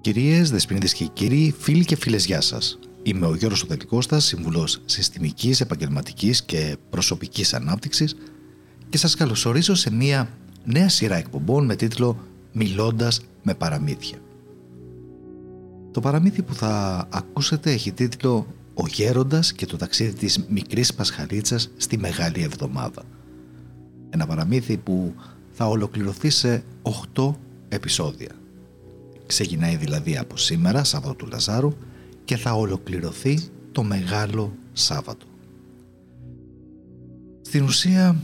Κυρίες, δεσποινίδες και κύριοι, φίλοι και φίλες, γεια σας. Είμαι ο Γιώργος Οδελικώστας, Συμβουλός Συστημικής, Επαγγελματικής και Προσωπικής Ανάπτυξης και σας καλωσορίζω σε μια νέα σειρά εκπομπών με τίτλο «Μιλώντας με παραμύθια». Το παραμύθι που θα ακούσετε έχει τίτλο «Ο Γέροντας και το ταξίδι της μικρής Πασχαλίτσας στη Μεγάλη Εβδομάδα». Ένα παραμύθι που θα ολοκληρωθεί σε 8 επεισόδια. Ξεκινάει δηλαδή από σήμερα, Σάββατο του Λαζάρου, και θα ολοκληρωθεί το Μεγάλο Σάββατο. Στην ουσία,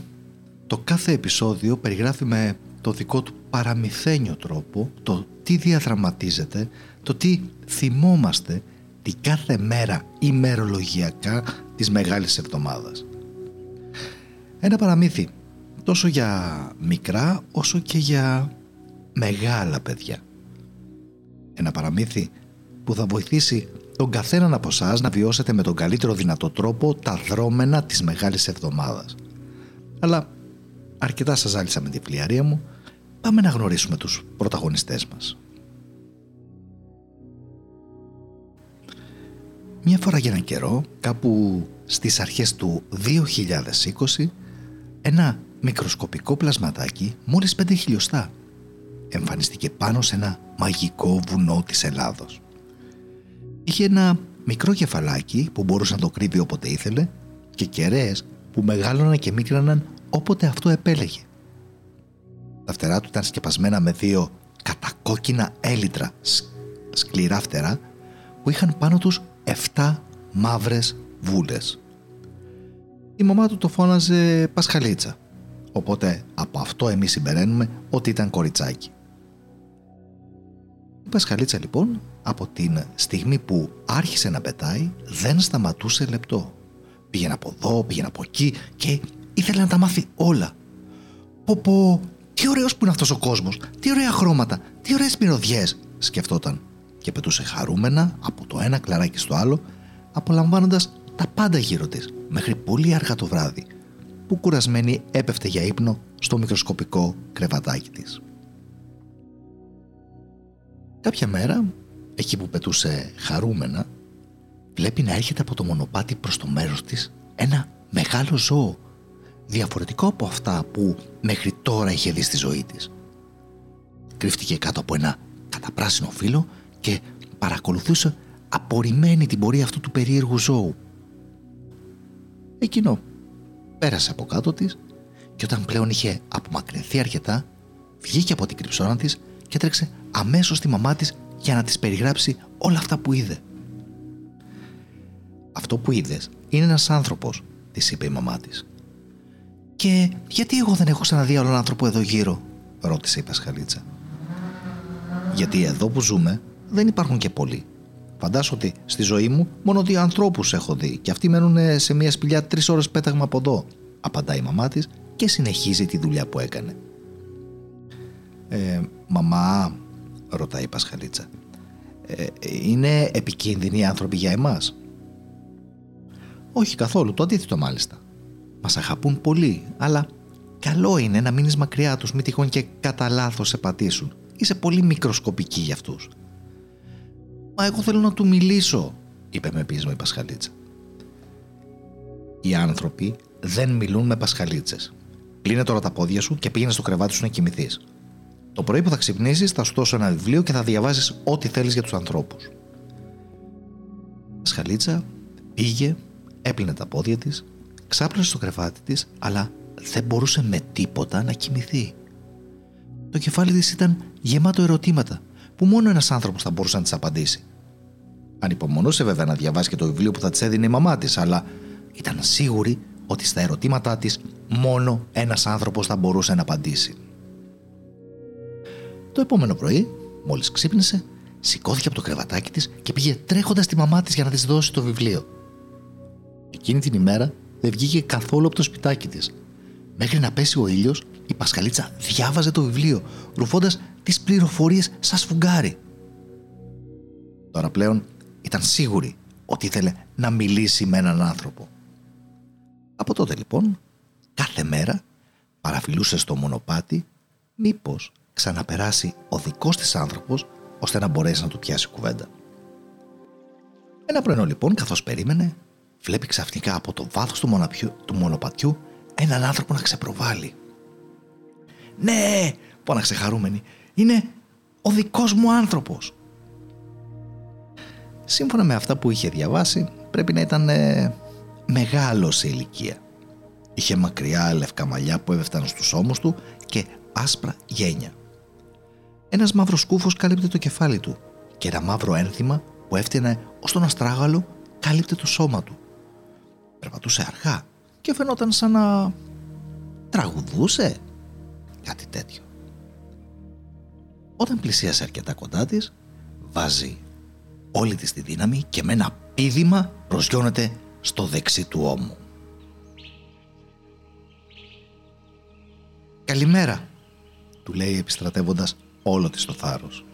το κάθε επεισόδιο περιγράφει με το δικό του παραμυθένιο τρόπο το τι διαδραματίζεται, το τι θυμόμαστε τη κάθε μέρα ημερολογιακά της Μεγάλης Εβδομάδας. Ένα παραμύθι τόσο για μικρά όσο και για μεγάλα παιδιά. Ένα παραμύθι που θα βοηθήσει τον καθέναν από εσάς να βιώσετε με τον καλύτερο δυνατό τρόπο τα δρόμενα της Μεγάλης Εβδομάδας. Αλλά αρκετά σας ζάλισα με την πλειαρία μου, πάμε να γνωρίσουμε τους πρωταγωνιστές μας. Μια φορά για έναν καιρό, κάπου στις αρχές του 2020, ένα μικροσκοπικό πλασματάκι μόλις 5 χιλιοστά εμφανιστήκε πάνω σε ένα μαγικό βουνό της Ελλάδος. Είχε ένα μικρό κεφαλάκι που μπορούσε να το κρύβει όποτε ήθελε και κεραίες που μεγάλωναν και μίκραναν όποτε αυτό επέλεγε. Τα φτερά του ήταν σκεπασμένα με δύο κατακόκκινα έλιτρα σκληρά φτερά που είχαν πάνω τους 7 μαύρες βούλες. Η μαμά του το φώναζε Πασχαλίτσα, οπότε από αυτό εμείς συμπεραίνουμε ότι ήταν κοριτσάκι. Η Πασχαλίτσα λοιπόν από την στιγμή που άρχισε να πετάει δεν σταματούσε λεπτό. Πήγαινε από εδώ, πήγαινε από εκεί και ήθελε να τα μάθει όλα. Πω πω, τι ωραίος που είναι αυτός ο κόσμος, τι ωραία χρώματα, τι ωραίες μυρωδιές, σκεφτόταν και πετούσε χαρούμενα από το ένα κλαράκι στο άλλο, απολαμβάνοντας τα πάντα γύρω της, μέχρι πολύ αργά το βράδυ, που κουρασμένη έπεφτε για ύπνο στο μικροσκοπικό κρεβατάκι της. Κάποια μέρα, εκεί που πετούσε χαρούμενα, βλέπει να έρχεται από το μονοπάτι προς το μέρος της ένα μεγάλο ζώο, διαφορετικό από αυτά που μέχρι τώρα είχε δει στη ζωή της. Κρύφτηκε κάτω από ένα καταπράσινο φύλλο και παρακολουθούσε απορριμμένη την πορεία αυτού του περίεργου ζώου. Εκείνο πέρασε από κάτω της και όταν πλέον είχε απομακρυνθεί αρκετά, βγήκε από την κρυψώνα της και έτρεξε αμέσως στη μαμά της για να της περιγράψει όλα αυτά που είδε. «Αυτό που είδες είναι ένας άνθρωπος», της είπε η μαμά της. «Και γιατί εγώ δεν έχω ξαναδεί άλλον άνθρωπο εδώ γύρω», ρώτησε η Πασχαλίτσα. «Γιατί εδώ που ζούμε δεν υπάρχουν και πολλοί. Φαντάσου ότι στη ζωή μου μόνο δύο ανθρώπους έχω δει και αυτοί μένουν σε μια σπηλιά τρεις ώρες πέταγμα από εδώ», απαντάει η μαμά της και συνεχίζει τη δουλειά που έκανε. «Ε, μαμά, ρωτάει η Πασχαλίτσα. Ε, είναι επικίνδυνοι οι άνθρωποι για εμάς; Όχι καθόλου, το αντίθετο μάλιστα. Μας αγαπούν πολύ, αλλά καλό είναι να μείνεις μακριά τους, μην τυχόν και κατά λάθος σε πατήσουν. Είσαι πολύ μικροσκοπική για αυτούς. Μα εγώ θέλω να του μιλήσω, είπε με πείσμα η Πασχαλίτσα. Οι άνθρωποι δεν μιλούν με πασχαλίτσες. Πλύνε τώρα τα πόδια σου και πήγαινε στο κρεβάτι σου να κοιμηθείς. Το πρωί που θα ξυπνήσεις, θα σου δώσω ένα βιβλίο και θα διαβάζει ό,τι θέλεις για τους ανθρώπους. Η Σχαλίτσα πήγε, έπλυνε τα πόδια της, ξάπλωσε στο κρεβάτι της, αλλά δεν μπορούσε με τίποτα να κοιμηθεί. Το κεφάλι της ήταν γεμάτο ερωτήματα που μόνο ένας άνθρωπος θα μπορούσε να τη απαντήσει. Ανυπομονούσε βέβαια να διαβάσει και το βιβλίο που θα της έδινε η μαμά της, αλλά ήταν σίγουρη ότι στα ερωτήματά της μόνο ένας άνθρωπος θα μπορούσε να απαντήσει. Το επόμενο πρωί, μόλις ξύπνησε, σηκώθηκε από το κρεβατάκι της και πήγε τρέχοντας στη μαμά της για να της δώσει το βιβλίο. Εκείνη την ημέρα δεν βγήκε καθόλου από το σπιτάκι της. Μέχρι να πέσει ο ήλιος, η Πασχαλίτσα διάβαζε το βιβλίο, ρουφώντας τις πληροφορίες σαν σφουγγάρι. Τώρα πλέον ήταν σίγουρη ότι ήθελε να μιλήσει με έναν άνθρωπο. Από τότε λοιπόν, κάθε μέρα παραφιλούσε στο μονοπάτι μήπως ξαναπεράσει ο δικός της άνθρωπος ώστε να μπορέσει να του πιάσει κουβέντα. Ένα πρωινό λοιπόν, καθώς περίμενε, βλέπει ξαφνικά από το βάθος του, μοναπιού, του μονοπατιού έναν άνθρωπο να ξεπροβάλλει. «Ναι!» φώναξε χαρούμενη. «Είναι ο δικός μου άνθρωπος!» Σύμφωνα με αυτά που είχε διαβάσει, πρέπει να ήταν ε, μεγάλο σε ηλικία. Είχε μακριά λευκά μαλλιά που έβεφταν στους ώμους του και άσπρα γένια. Ένας μαύρος κούφος κάλυπτε το κεφάλι του και ένα μαύρο ένθυμα που έφτιανε ως τον αστράγαλο κάλυπτε το σώμα του. Περπατούσε αργά και φαινόταν σαν να τραγουδούσε κάτι τέτοιο. Όταν πλησίασε αρκετά κοντά της, βάζει όλη της τη δύναμη και με ένα πίδημα προσγειώνεται στο δεξί του ώμου. «Καλημέρα», του λέει επιστρατεύοντας όλο της το θάρρος.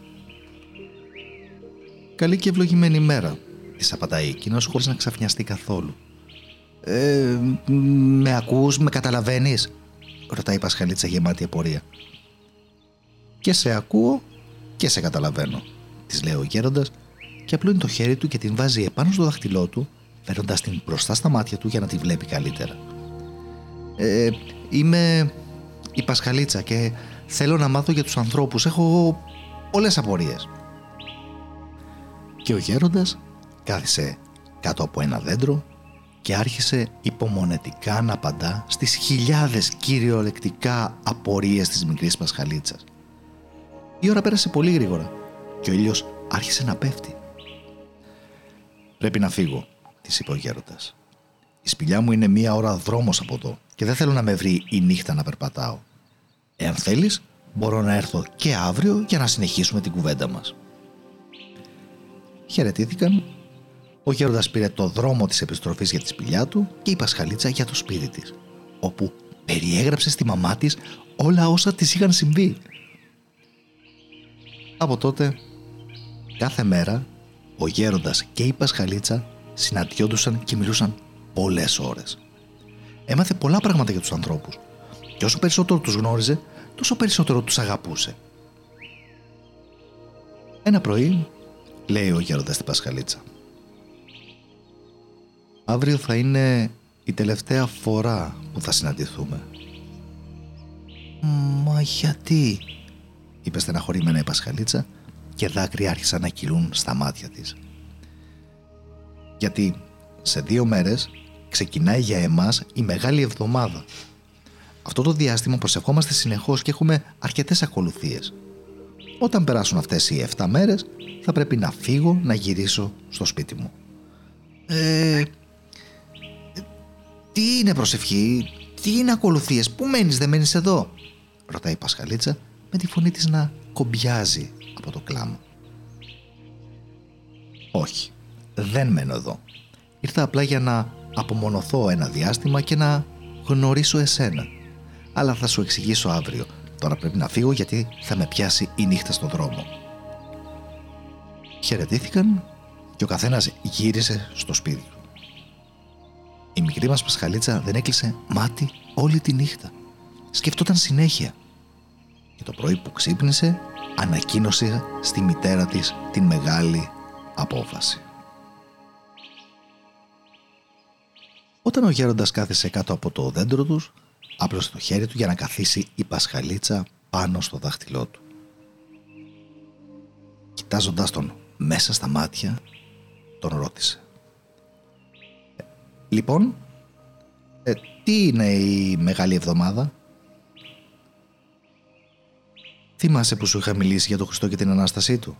«Καλή και ευλογημένη μέρα», της απαντάει εκείνος χωρίς να ξαφνιαστεί καθόλου. «Ε, με ακούς, με καταλαβαίνεις» ρωτάει η Πασχαλίτσα γεμάτη απορία. «Και σε ακούω και σε καταλαβαίνω», της λέει ο γέροντας και απλώνει το χέρι του και την βάζει επάνω στο δάχτυλό του, φέρνοντα την μπροστά στα μάτια του για να τη βλέπει καλύτερα. Ε, είμαι η Πασχαλίτσα και θέλω να μάθω για τους ανθρώπους. Έχω πολλές απορίες. Και ο γέροντας κάθισε κάτω από ένα δέντρο και άρχισε υπομονετικά να απαντά στις χιλιάδες κυριολεκτικά απορίες της μικρής Πασχαλίτσας. Η ώρα πέρασε πολύ γρήγορα και ο ήλιος άρχισε να πέφτει. Πρέπει να φύγω, της είπε ο γέροντας. Η σπηλιά μου είναι μία ώρα δρόμος από εδώ και δεν θέλω να με βρει η νύχτα να περπατάω. Εάν θέλεις, μπορώ να έρθω και αύριο για να συνεχίσουμε την κουβέντα μας. Χαιρετήθηκαν. Ο γέροντας πήρε το δρόμο της επιστροφής για τη σπηλιά του και η Πασχαλίτσα για το σπίτι της, όπου περιέγραψε στη μαμά της όλα όσα της είχαν συμβεί. Από τότε, κάθε μέρα ο γέροντας και η Πασχαλίτσα συναντιόντουσαν και μιλούσαν πολλές ώρες. Έμαθε πολλά πράγματα για τους ανθρώπους και όσο περισσότερο τους γνώριζε, τόσο περισσότερο τους αγαπούσε. Ένα πρωί, λέει ο γέροντας στην Πασχαλίτσα. Αύριο θα είναι η τελευταία φορά που θα συναντηθούμε. «Μα γιατί» είπε στεναχωρημένα η Πασχαλίτσα και δάκρυα άρχισαν να κυλούν στα μάτια της. Γιατί σε δύο μέρες ξεκινάει για εμάς η Μεγάλη Εβδομάδα. Αυτό το διάστημα προσευχόμαστε συνεχώς και έχουμε αρκετές ακολουθίες. Όταν περάσουν αυτές οι 7 μέρες θα πρέπει να φύγω να γυρίσω στο σπίτι μου. Ε, τι είναι προσευχή, τι είναι ακολουθίες, πού μένεις δεν μένεις εδώ; Ρωτάει η Πασχαλίτσα με τη φωνή της να κομπιάζει από το κλάμα. Όχι, δεν μένω εδώ. Ήρθα απλά για να απομονωθώ ένα διάστημα και να γνωρίσω εσένα. Αλλά θα σου εξηγήσω αύριο. Τώρα πρέπει να φύγω γιατί θα με πιάσει η νύχτα στον δρόμο. Χαιρετήθηκαν και ο καθένας γύρισε στο σπίτι του. Η μικρή μας Πασχαλίτσα δεν έκλεισε μάτι όλη τη νύχτα. Σκεφτόταν συνέχεια. Και το πρωί που ξύπνησε ανακοίνωσε στη μητέρα της την μεγάλη απόφαση. Όταν ο γέροντας κάθισε κάτω από το δέντρο τους, άπλωσε το χέρι του για να καθίσει η πασχαλίτσα πάνω στο δάχτυλό του. Κοιτάζοντας τον μέσα στα μάτια, τον ρώτησε. «Ε, «Λοιπόν, ε, τι είναι η Μεγάλη Εβδομάδα» Θυμάσαι που σου είχα μιλήσει για τον Χριστό και την Ανάστασή του;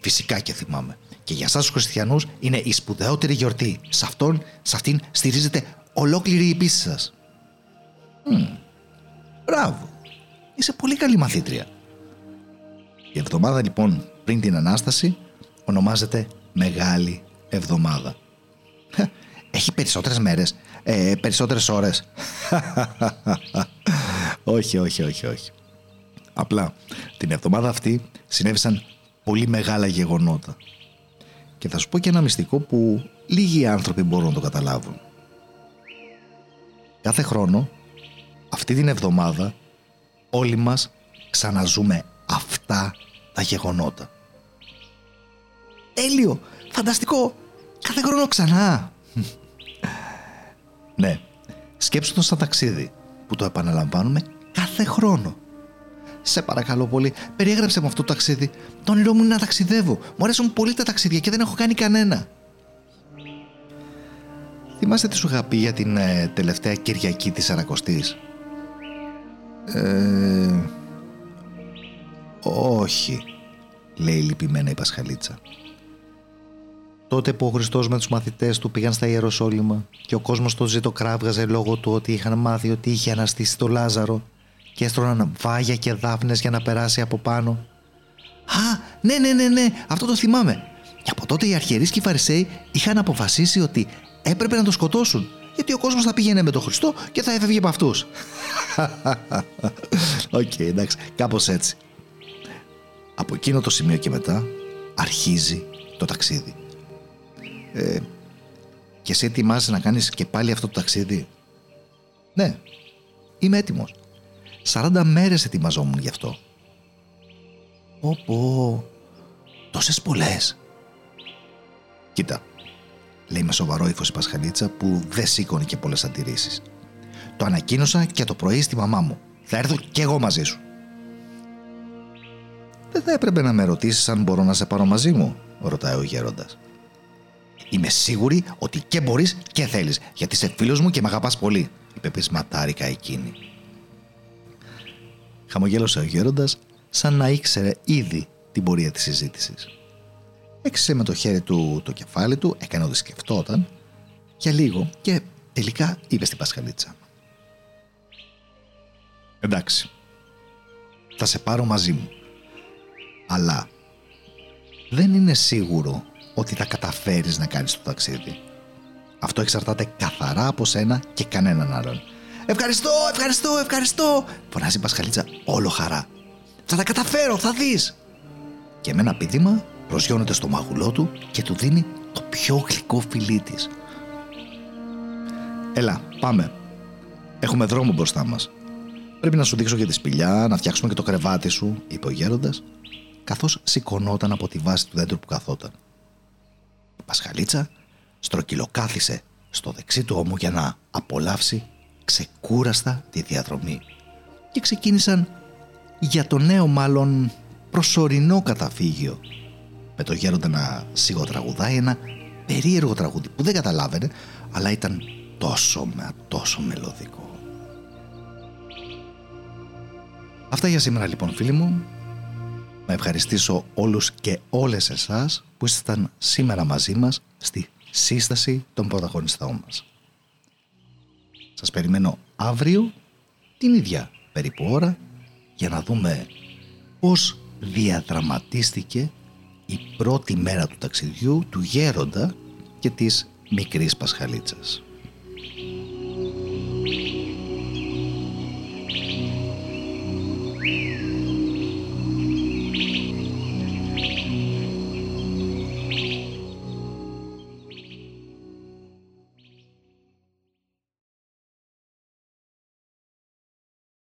Φυσικά και θυμάμαι. Και για εσάς τους χριστιανούς είναι η σπουδαιότερη γιορτή. Σε, αυτόν, σε αυτήν στηρίζεται ολόκληρη η πίστη σας. Mm. Μπράβο. Είσαι πολύ καλή μαθήτρια. Η εβδομάδα λοιπόν πριν την Ανάσταση ονομάζεται Μεγάλη Εβδομάδα. Έχει περισσότερες μέρες, ε, περισσότερες ώρες. όχι, όχι, όχι, όχι. Απλά την εβδομάδα αυτή συνέβησαν πολύ μεγάλα γεγονότα. Και θα σου πω και ένα μυστικό που λίγοι άνθρωποι μπορούν να το καταλάβουν. κάθε χρόνο, αυτή την εβδομάδα, όλοι μας ξαναζούμε αυτά τα γεγονότα. Έλιο, φανταστικό, κάθε χρόνο ξανά. ναι, σκέψου το σαν ταξίδι που το επαναλαμβάνουμε κάθε χρόνο. Σε παρακαλώ πολύ, περιέγραψε με αυτό το ταξίδι. Το όνειρό μου είναι να ταξιδεύω. Μου αρέσουν πολύ τα ταξίδια και δεν έχω κάνει κανένα. Θυμάστε τι σου είχα πει για την ε, τελευταία Κυριακή της Ανακοστής. Ε, όχι, λέει λυπημένα η Πασχαλίτσα. Τότε που ο Χριστός με τους μαθητές του πήγαν στα Ιεροσόλυμα και ο κόσμος τον ζητωκραύγαζε λόγω του ότι είχαν μάθει ότι είχε αναστήσει το Λάζαρο και έστρωναν βάγια και δάφνες για να περάσει από πάνω. Α, ναι, ναι, ναι, ναι, αυτό το θυμάμαι. Και από τότε οι αρχιερείς και οι Φαρισαίοι είχαν αποφασίσει ότι έπρεπε να τον σκοτώσουν γιατί ο κόσμος θα πήγαινε με τον Χριστό και θα έφευγε από αυτούς. Ok, okay, εντάξει, κάπως έτσι. Από εκείνο το σημείο και μετά αρχίζει το ταξίδι. Ε, και εσύ ετοιμάζεσαι να κάνεις και πάλι αυτό το ταξίδι; Ναι, είμαι έτοιμος. 40 μέρες ετοιμαζόμουν γι' αυτό. Πω πω, τόσες πολλές. Κοίτα, λέει με σοβαρό ύφος η Πασχαλίτσα που δεν σήκωνε και πολλές αντιρρήσεις. Το ανακοίνωσα και το πρωί στη μαμά μου. Θα έρθω κι εγώ μαζί σου. Δεν θα έπρεπε να με ρωτήσεις αν μπορώ να σε πάρω μαζί μου, ρωτάει ο γέροντας. Είμαι σίγουρη ότι και μπορείς και θέλεις, γιατί είσαι φίλος μου και με αγαπάς πολύ, είπε πεισματάρικα εκείνη. Χαμογέλωσε ο γέροντας, σαν να ήξερε ήδη την πορεία της συζήτησης. Έξισε με το χέρι του το κεφάλι του, έκανε ότι σκεφτόταν για λίγο και τελικά είπε στην Πασχαλίτσα. Εντάξει, θα σε πάρω μαζί μου. Αλλά δεν είναι σίγουρο ότι θα καταφέρεις να κάνεις το ταξίδι. Αυτό εξαρτάται καθαρά από σένα και κανέναν άλλον. Ευχαριστώ, ευχαριστώ, ευχαριστώ, φωνάζει η Πασχαλίτσα όλο χαρά. Θα τα καταφέρω, θα δεις. Και με ένα πήδημα προσγειώνεται στο μάγουλό του και του δίνει το πιο γλυκό φιλί της. Έλα, πάμε. Έχουμε δρόμο μπροστά μας. Πρέπει να σου δείξω για τη σπηλιά, να φτιάξουμε και το κρεβάτι σου, είπε ο γέροντας, καθώς σηκωνόταν από τη βάση του δέντρου που καθόταν. Η Πασχαλίτσα στροκυλοκάθισε στο δεξί του ώμου για να απολαύσει ξεκούραστα τη διαδρομή και ξεκίνησαν για το νέο μάλλον προσωρινό καταφύγιο με το γέροντα να σιγοτραγουδάει ένα περίεργο τραγούδι που δεν καταλάβαινε αλλά ήταν τόσο με τόσο μελωδικό. Αυτά για σήμερα λοιπόν φίλοι μου. Να ευχαριστήσω όλους και όλες εσάς που ήσασταν σήμερα μαζί μας στη σύσταση των πρωταγωνιστών μας. Σας περιμένω αύριο την ίδια περίπου ώρα για να δούμε πώς διαδραματίστηκε η πρώτη μέρα του ταξιδιού του γέροντα και της μικρής Πασχαλίτσας.